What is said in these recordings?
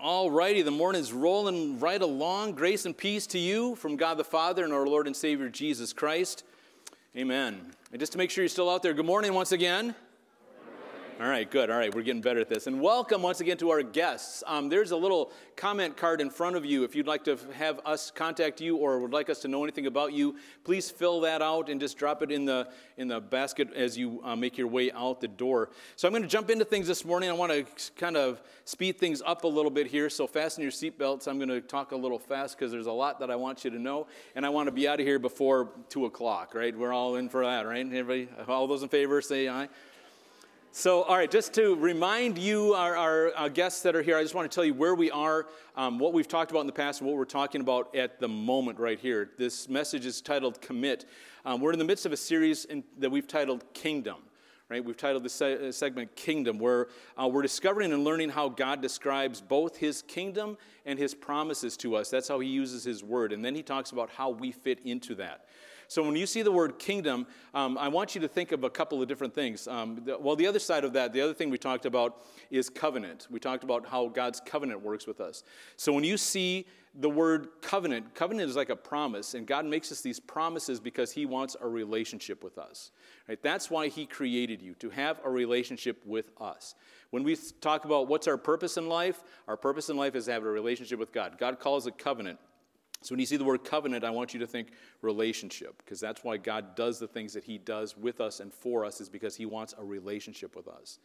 All righty, the morning's rolling right along. Grace and peace to you from God the Father and our Lord and Savior Jesus Christ. Amen. And just to make sure you're still out there, good morning once again. All right, good. All right, we're getting better at this. And welcome once again to our guests. Um, there's a little comment card in front of you. If you'd like to have us contact you or would like us to know anything about you, please fill that out and just drop it in the in the basket as you uh, make your way out the door. So I'm going to jump into things this morning. I want to kind of speed things up a little bit here. So fasten your seatbelts. I'm going to talk a little fast because there's a lot that I want you to know, and I want to be out of here before two o'clock. Right? We're all in for that, right? Everybody, all those in favor, say aye. So, all right, just to remind you, our, our, our, guests that are here, I just want to tell you where we are, um, what we've talked about in the past, and what we're talking about at the moment right here. This message is titled Commit. Um, we're in the midst of a series in, that we've titled Kingdom. Right, we've titled this se- uh, segment Kingdom, where uh, we're discovering and learning how God describes both His kingdom and His promises to us. That's how He uses His word. And then He talks about how we fit into that. So when you see the word kingdom, um, I want you to think of a couple of different things. Um, the, well, the other side of that, the other thing we talked about is covenant. We talked about how God's covenant works with us. So when you see the word covenant, covenant is like a promise, and God makes us these promises because He wants a relationship with us. Right? That's why He created you, to have a relationship with us. When we talk about what's our purpose in life, our purpose in life is to have a relationship with God. God calls it covenant. So when you see the word covenant, I want you to think relationship, because that's why God does the things that He does with us and for us, is because He wants a relationship with us.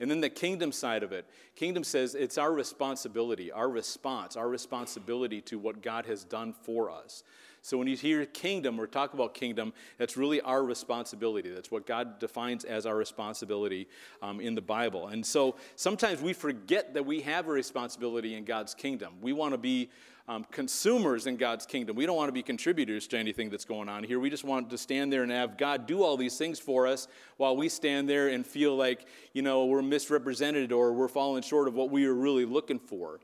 And then the kingdom side of it, kingdom says it's our responsibility, our response, our responsibility to what God has done for us. So when you hear kingdom or talk about kingdom, that's really our responsibility. That's what God defines as our responsibility um, in the Bible. And so sometimes we forget that we have a responsibility in God's kingdom. We want to be um, consumers in God's kingdom. We don't want to be contributors to anything that's going on here. We just want to stand there and have God do all these things for us while we stand there and feel like, you know, we're misrepresented or we're falling short of what we are really looking for.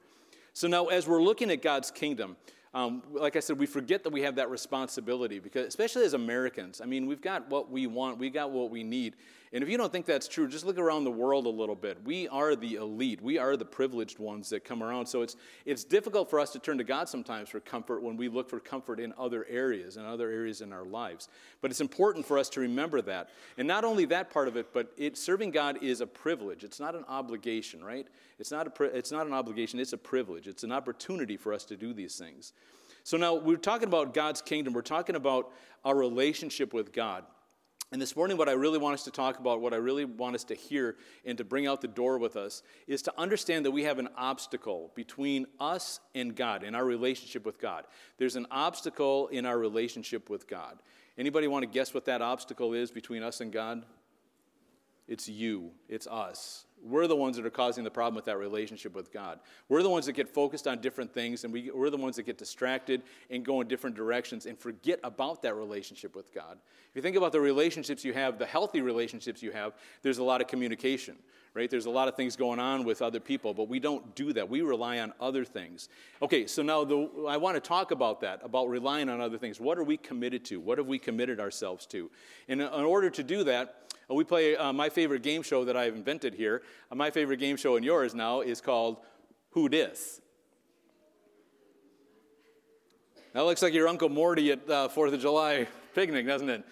So now, as we're looking at God's kingdom, um, like I said, we forget that we have that responsibility because, especially as Americans, I mean, we've got what we want, we got what we need. And if you don't think that's true, just look around the world a little bit. We are the elite, we are the privileged ones that come around. So it's, it's difficult for us to turn to God sometimes for comfort when we look for comfort in other areas and other areas in our lives. But it's important for us to remember that. And not only that part of it, but it, serving God is a privilege, it's not an obligation, right? It's not, a, it's not an obligation, it's a privilege. It's an opportunity for us to do these things. So now we're talking about God's kingdom, we're talking about our relationship with God. And this morning, what I really want us to talk about, what I really want us to hear and to bring out the door with us, is to understand that we have an obstacle between us and God, in our relationship with God. There's an obstacle in our relationship with God. Anybody want to guess what that obstacle is between us and God? It's you, it's us. We're the ones that are causing the problem with that relationship with God. We're the ones that get focused on different things, and we, we're the ones that get distracted and go in different directions and forget about that relationship with God. If you think about the relationships you have, the healthy relationships you have, there's a lot of communication, right? There's a lot of things going on with other people, but we don't do that. We rely on other things. Okay, so now the, I want to talk about that, about relying on other things. What are we committed to? What have we committed ourselves to? And in order to do that, we play uh, my favorite game show that I've invented here. Uh, my favorite game show and yours now is called Who Dis? That looks like your Uncle Morty at uh, 4th of July picnic, doesn't it?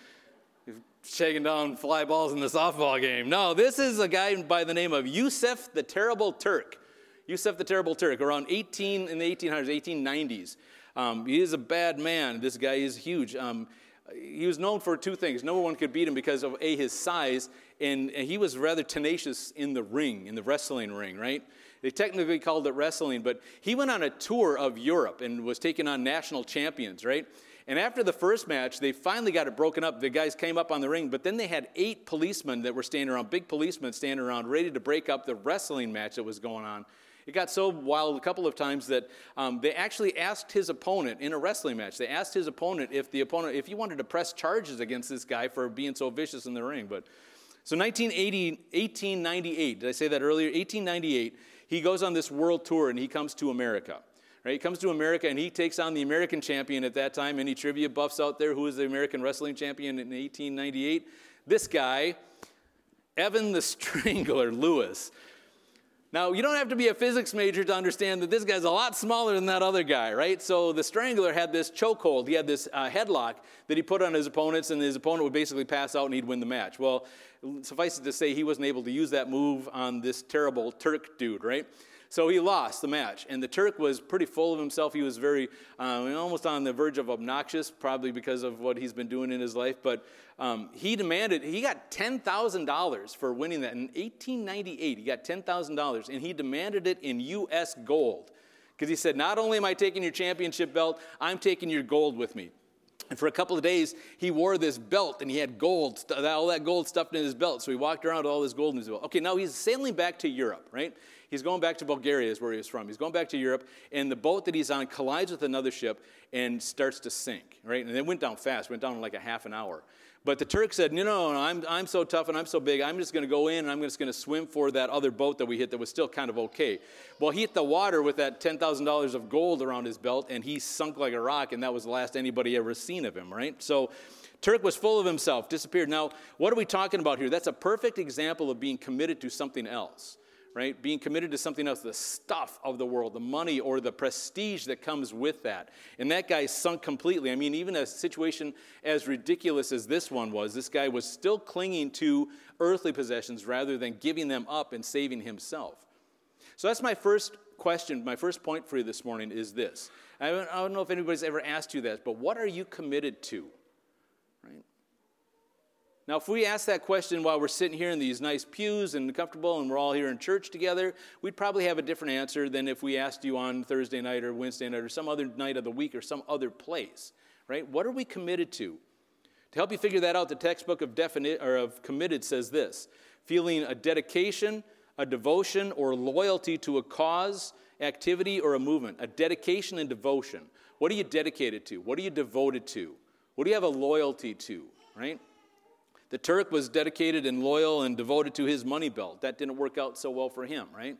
He's shaking down fly balls in the softball game. No, this is a guy by the name of Yusuf the Terrible Turk. Yusuf the Terrible Turk, around 18 in the 1800s, 1890s. Um, he is a bad man. This guy is huge. Um, he was known for two things. No one could beat him because of A, his size, and, and he was rather tenacious in the ring, in the wrestling ring, right? They technically called it wrestling, but he went on a tour of Europe and was taking on national champions, right? And after the first match, they finally got it broken up. The guys came up on the ring, but then they had eight policemen that were standing around, big policemen standing around, ready to break up the wrestling match that was going on. It got so wild a couple of times that um, they actually asked his opponent in a wrestling match. They asked his opponent if the opponent, if he wanted to press charges against this guy for being so vicious in the ring. But so 1980, 1898, did I say that earlier? 1898, he goes on this world tour and he comes to America. Right? He comes to America and he takes on the American champion at that time. Any trivia buffs out there? Who was the American wrestling champion in 1898? This guy, Evan the Strangler Lewis. Now, you don't have to be a physics major to understand that this guy's a lot smaller than that other guy, right? So the strangler had this chokehold. He had this uh, headlock that he put on his opponents, and his opponent would basically pass out and he'd win the match. Well, suffice it to say, he wasn't able to use that move on this terrible Turk dude, right? So he lost the match, and the Turk was pretty full of himself. He was very, uh, almost on the verge of obnoxious, probably because of what he's been doing in his life. But um, he demanded, he got $10,000 for winning that. In 1898, he got $10,000, and he demanded it in U.S. gold. Because he said, Not only am I taking your championship belt, I'm taking your gold with me. And for a couple of days, he wore this belt and he had gold, all that gold stuffed in his belt. So he walked around with all this gold in his belt. Okay, now he's sailing back to Europe, right? He's going back to Bulgaria, is where he was from. He's going back to Europe, and the boat that he's on collides with another ship and starts to sink, right? And it went down fast, went down in like a half an hour. But the Turk said, No, no, no, I'm, I'm so tough and I'm so big, I'm just going to go in and I'm just going to swim for that other boat that we hit that was still kind of okay. Well, he hit the water with that $10,000 of gold around his belt and he sunk like a rock, and that was the last anybody ever seen of him, right? So, Turk was full of himself, disappeared. Now, what are we talking about here? That's a perfect example of being committed to something else right? Being committed to something else, the stuff of the world, the money or the prestige that comes with that. And that guy sunk completely. I mean, even a situation as ridiculous as this one was, this guy was still clinging to earthly possessions rather than giving them up and saving himself. So that's my first question, my first point for you this morning is this. I don't know if anybody's ever asked you that, but what are you committed to? Now, if we ask that question while we're sitting here in these nice pews and comfortable and we're all here in church together, we'd probably have a different answer than if we asked you on Thursday night or Wednesday night or some other night of the week or some other place, right? What are we committed to? To help you figure that out, the textbook of, definite, or of committed says this feeling a dedication, a devotion, or loyalty to a cause, activity, or a movement. A dedication and devotion. What are you dedicated to? What are you devoted to? What do you have a loyalty to, right? The Turk was dedicated and loyal and devoted to his money belt. That didn't work out so well for him, right?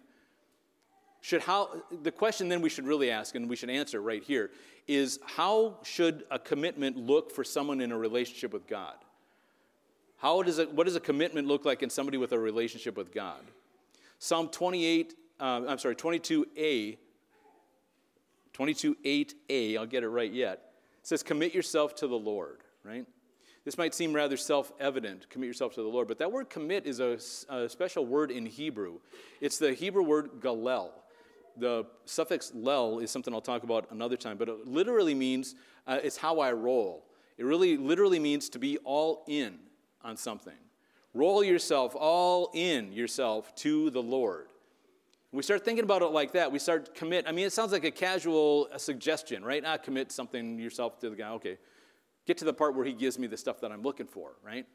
Should how the question then we should really ask and we should answer right here is how should a commitment look for someone in a relationship with God? How does it, what does a commitment look like in somebody with a relationship with God? Psalm 28, uh, I'm sorry, 22a, 22.8a, I'll get it right yet, says, Commit yourself to the Lord, right? This might seem rather self evident, commit yourself to the Lord, but that word commit is a, a, special word in Hebrew. It's the Hebrew word galel. The suffix lel is something I'll talk about another time, but it literally means uh, it's how I roll. It really literally means to be all in on something. Roll yourself all in yourself to the Lord. we start thinking about it like that. We start commit. I mean, it sounds like a casual a suggestion, right? Not ah, commit something yourself to the guy. Okay, get to the part where he gives me the stuff that I'm looking for, right?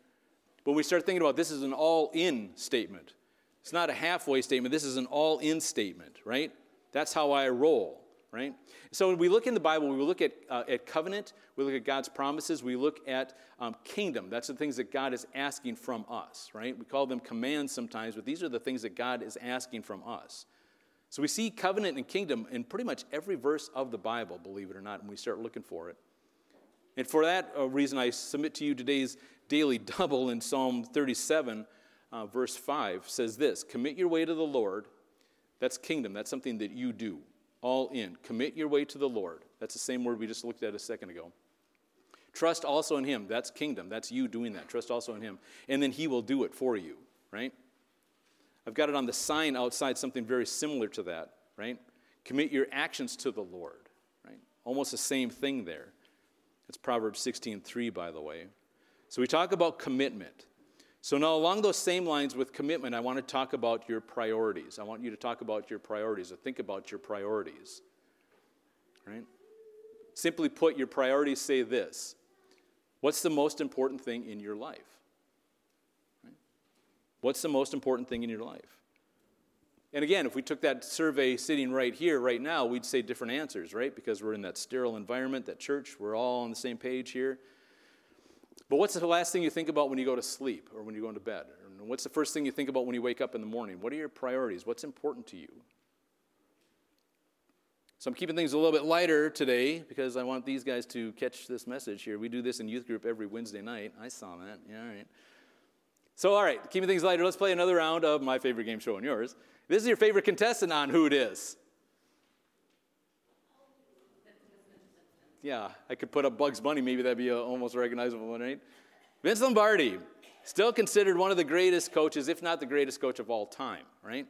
But we start thinking about this is an all in statement. It's not a halfway statement. This is an all in statement, right? That's how I roll, right? So when we look in the Bible, we look at, uh, at covenant, we look at God's promises, we look at um, kingdom. That's the things that God is asking from us, right? We call them commands sometimes, but these are the things that God is asking from us. So we see covenant and kingdom in pretty much every verse of the Bible, believe it or not, and we start looking for it. And for that uh, reason, I submit to you today's daily double in Psalm 37, uh, verse 5 says this Commit your way to the Lord. That's kingdom. That's something that you do. All in. Commit your way to the Lord. That's the same word we just looked at a second ago. Trust also in Him. That's kingdom. That's you doing that. Trust also in Him. And then He will do it for you, right? I've got it on the sign outside, something very similar to that, right? Commit your actions to the Lord, right? Almost the same thing there. It's Proverbs 16:3, by the way. So we talk about commitment. So now, along those same lines with commitment, I want to talk about your priorities. I want you to talk about your priorities or think about your priorities. Right? Simply put, your priorities say this What's the most important thing in your life? Right? What's the most important thing in your life? And again, if we took that survey sitting right here, right now, we'd say different answers, right? Because we're in that sterile environment, that church, we're all on the same page here. But what's the last thing you think about when you go to sleep or when you go into bed? what's the first thing you think about when you wake up in the morning? What are your priorities? What's important to you? So I'm keeping things a little bit lighter today because I want these guys to catch this message here. We do this in youth group every Wednesday night. I saw that. Yeah, all right. So, all right, keeping things lighter, let's play another round of my favorite game show and yours. This is your favorite contestant on Who It Is. Yeah, I could put up Bugs Bunny, maybe that'd be a almost recognizable one, right? Vince Lombardi, still considered one of the greatest coaches, if not the greatest coach of all time, right?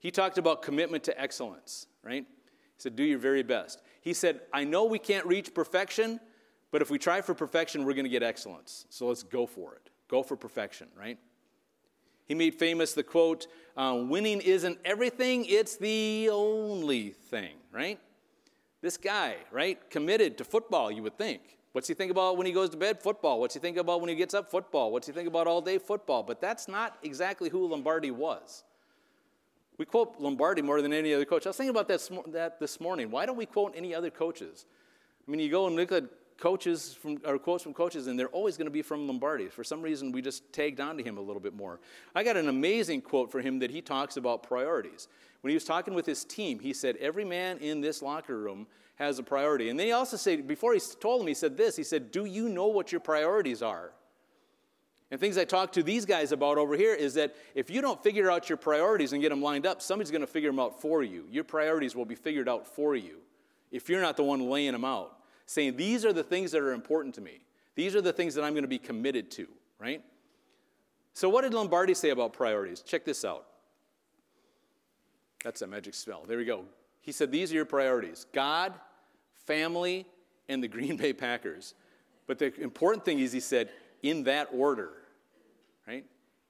He talked about commitment to excellence, right? He said, Do your very best. He said, I know we can't reach perfection, but if we try for perfection, we're going to get excellence. So let's go for it. Go for perfection, right? He made famous the quote, uh, winning isn't everything, it's the only thing, right? This guy, right, committed to football, you would think. What's he think about when he goes to bed? Football. What's he think about when he gets up? Football. What's he think about all day? Football. But that's not exactly who Lombardi was. We quote Lombardi more than any other coach. I was thinking about that, that this morning. Why don't we quote any other coaches? I mean, you go and look at coaches from, or quotes from coaches, and they're always going to be from Lombardi. For some reason, we just tagged on to him a little bit more. I got an amazing quote for him that he talks about priorities. When he was talking with his team, he said, Every man in this locker room has a priority. And then he also said, before he told him, he said this He said, Do you know what your priorities are? And things I talk to these guys about over here is that if you don't figure out your priorities and get them lined up, somebody's going to figure them out for you. Your priorities will be figured out for you if you're not the one laying them out saying, These are the things that are important to me. These are the things that I'm going to be committed to, right? So, what did Lombardi say about priorities? Check this out. That's a magic spell. There we go. He said, These are your priorities God, family, and the Green Bay Packers. But the important thing is, he said, in that order, right?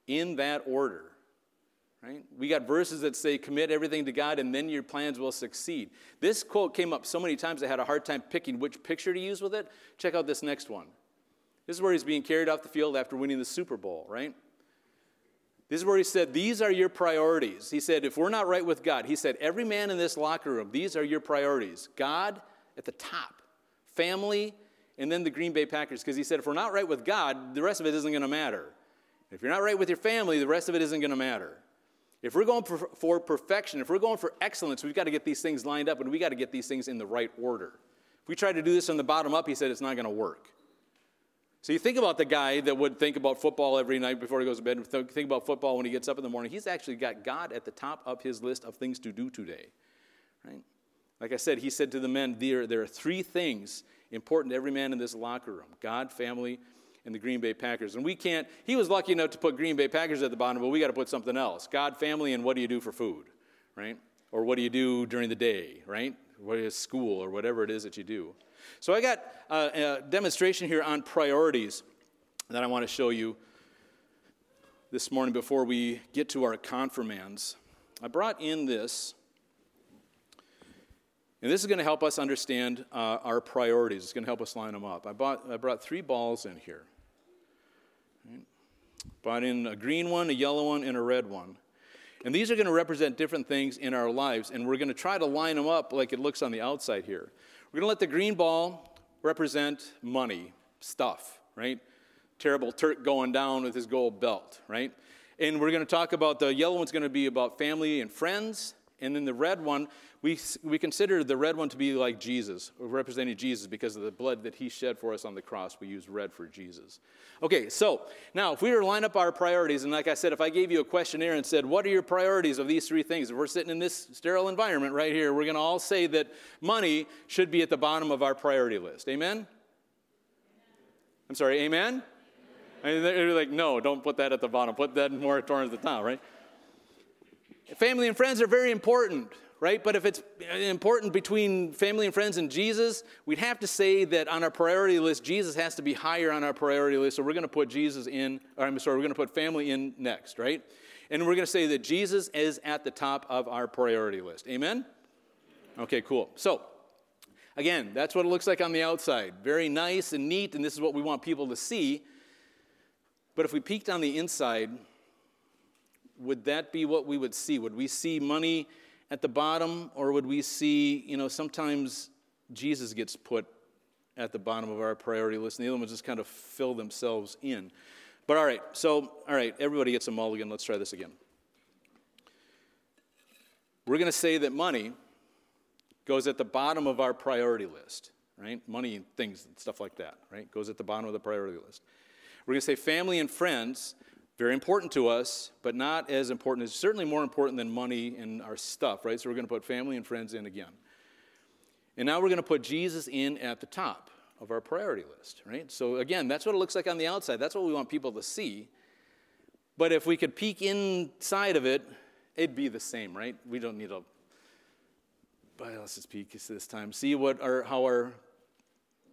In that order. Right? We got verses that say, commit everything to God and then your plans will succeed. This quote came up so many times I had a hard time picking which picture to use with it. Check out this next one. This is where he's being carried off the field after winning the Super Bowl, right? This is where he said, These are your priorities. He said, If we're not right with God, he said, Every man in this locker room, these are your priorities. God at the top, family, and then the Green Bay Packers. Because he said, If we're not right with God, the rest of it isn't going to matter. If you're not right with your family, the rest of it isn't going to matter. If we're going for perfection, if we're going for excellence, we've got to get these things lined up and we've got to get these things in the right order. If we try to do this from the bottom up, he said it's not going to work. So you think about the guy that would think about football every night before he goes to bed, think about football when he gets up in the morning. He's actually got God at the top of his list of things to do today. Right? Like I said, he said to the men, there, there are three things important to every man in this locker room God, family, and the Green Bay Packers. And we can't, he was lucky enough to put Green Bay Packers at the bottom, but we got to put something else God, family, and what do you do for food, right? Or what do you do during the day, right? What is school or whatever it is that you do. So I got a, a demonstration here on priorities that I want to show you this morning before we get to our confirmands. I brought in this. And this is going to help us understand uh, our priorities. It's going to help us line them up. I, bought, I brought three balls in here. Brought in a green one, a yellow one, and a red one. And these are going to represent different things in our lives, and we're going to try to line them up like it looks on the outside here. We're going to let the green ball represent money, stuff, right? Terrible Turk going down with his gold belt, right? And we're going to talk about the yellow one's going to be about family and friends, and then the red one we, we consider the red one to be like Jesus, representing Jesus because of the blood that he shed for us on the cross. We use red for Jesus. Okay, so now if we were to line up our priorities, and like I said, if I gave you a questionnaire and said, What are your priorities of these three things? If we're sitting in this sterile environment right here, we're going to all say that money should be at the bottom of our priority list. Amen? I'm sorry, amen? amen? they're like, No, don't put that at the bottom. Put that more towards the top, right? Family and friends are very important right? But if it's important between family and friends and Jesus, we'd have to say that on our priority list, Jesus has to be higher on our priority list. So we're going to put Jesus in, or I'm sorry, we're going to put family in next, right? And we're going to say that Jesus is at the top of our priority list. Amen? Okay, cool. So, again, that's what it looks like on the outside. Very nice and neat, and this is what we want people to see. But if we peeked on the inside, would that be what we would see? Would we see money at the bottom, or would we see, you know, sometimes Jesus gets put at the bottom of our priority list, and the other ones just kind of fill themselves in. But all right, so, all right, everybody gets a mulligan. Let's try this again. We're going to say that money goes at the bottom of our priority list, right? Money and things and stuff like that, right? Goes at the bottom of the priority list. We're going to say family and friends Very important to us, but not as important as certainly more important than money and our stuff, right? So we're going to put family and friends in again. And now we're going to put Jesus in at the top of our priority list, right? So again, that's what it looks like on the outside. That's what we want people to see. But if we could peek inside of it, it'd be the same, right? We don't need a. But let's just peek this time. See what our, how our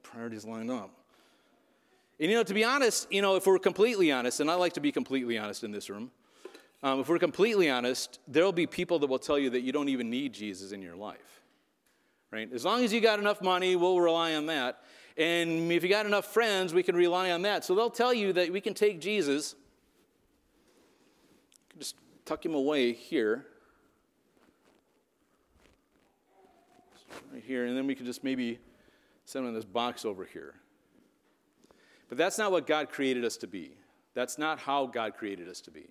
priorities line up. And you know, to be honest, you know, if we're completely honest, and I like to be completely honest in this room, um, if we're completely honest, there'll be people that will tell you that you don't even need Jesus in your life. Right? As long as you got enough money, we'll rely on that. And if you got enough friends, we can rely on that. So they'll tell you that we can take Jesus, just tuck him away here, right here, and then we can just maybe send him in this box over here. But that's not what God created us to be. That's not how God created us to be.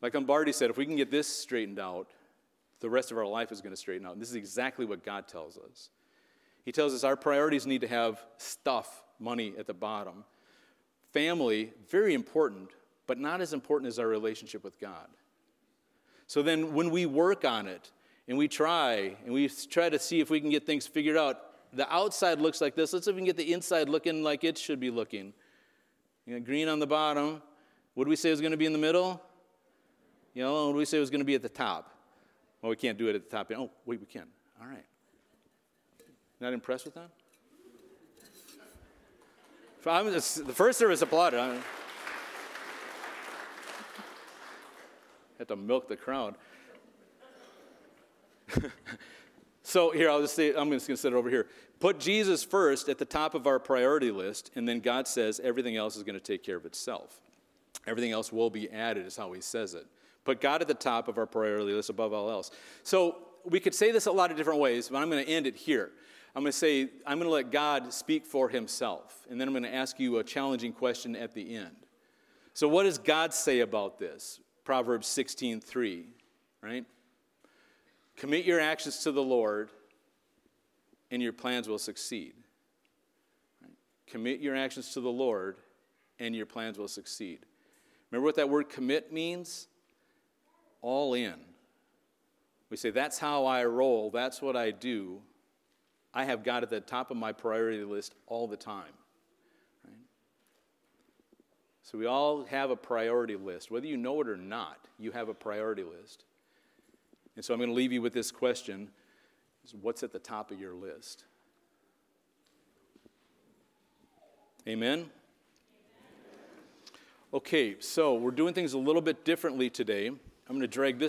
Like Lombardi said, if we can get this straightened out, the rest of our life is going to straighten out. And this is exactly what God tells us. He tells us our priorities need to have stuff, money at the bottom. Family, very important, but not as important as our relationship with God. So then when we work on it and we try and we try to see if we can get things figured out, the outside looks like this. Let's see if we can get the inside looking like it should be looking. You green on the bottom. What do we say was going to be in the middle? Yellow. What do we say was going to be at the top? Well, we can't do it at the top. Oh, wait, we can. All right. Not impressed with that? Just, the first service applauded. I had to milk the crowd. So here, I'll just say, I'm just going to set it over here. Put Jesus first at the top of our priority list, and then God says everything else is going to take care of itself. Everything else will be added, is how he says it. Put God at the top of our priority list above all else. So we could say this a lot of different ways, but I'm going to end it here. I'm going to say, I'm going to let God speak for himself, and then I'm going to ask you a challenging question at the end. So, what does God say about this? Proverbs 16 3, right? Commit your actions to the Lord, and your plans will succeed. Right? Commit your actions to the Lord, and your plans will succeed. Remember what that word commit means? All in. We say, that's how I roll, that's what I do. I have God at the top of my priority list all the time. Right? So we all have a priority list. Whether you know it or not, you have a priority list. And so I'm going to leave you with this question what's at the top of your list? Amen? Okay, so we're doing things a little bit differently today. I'm going to drag this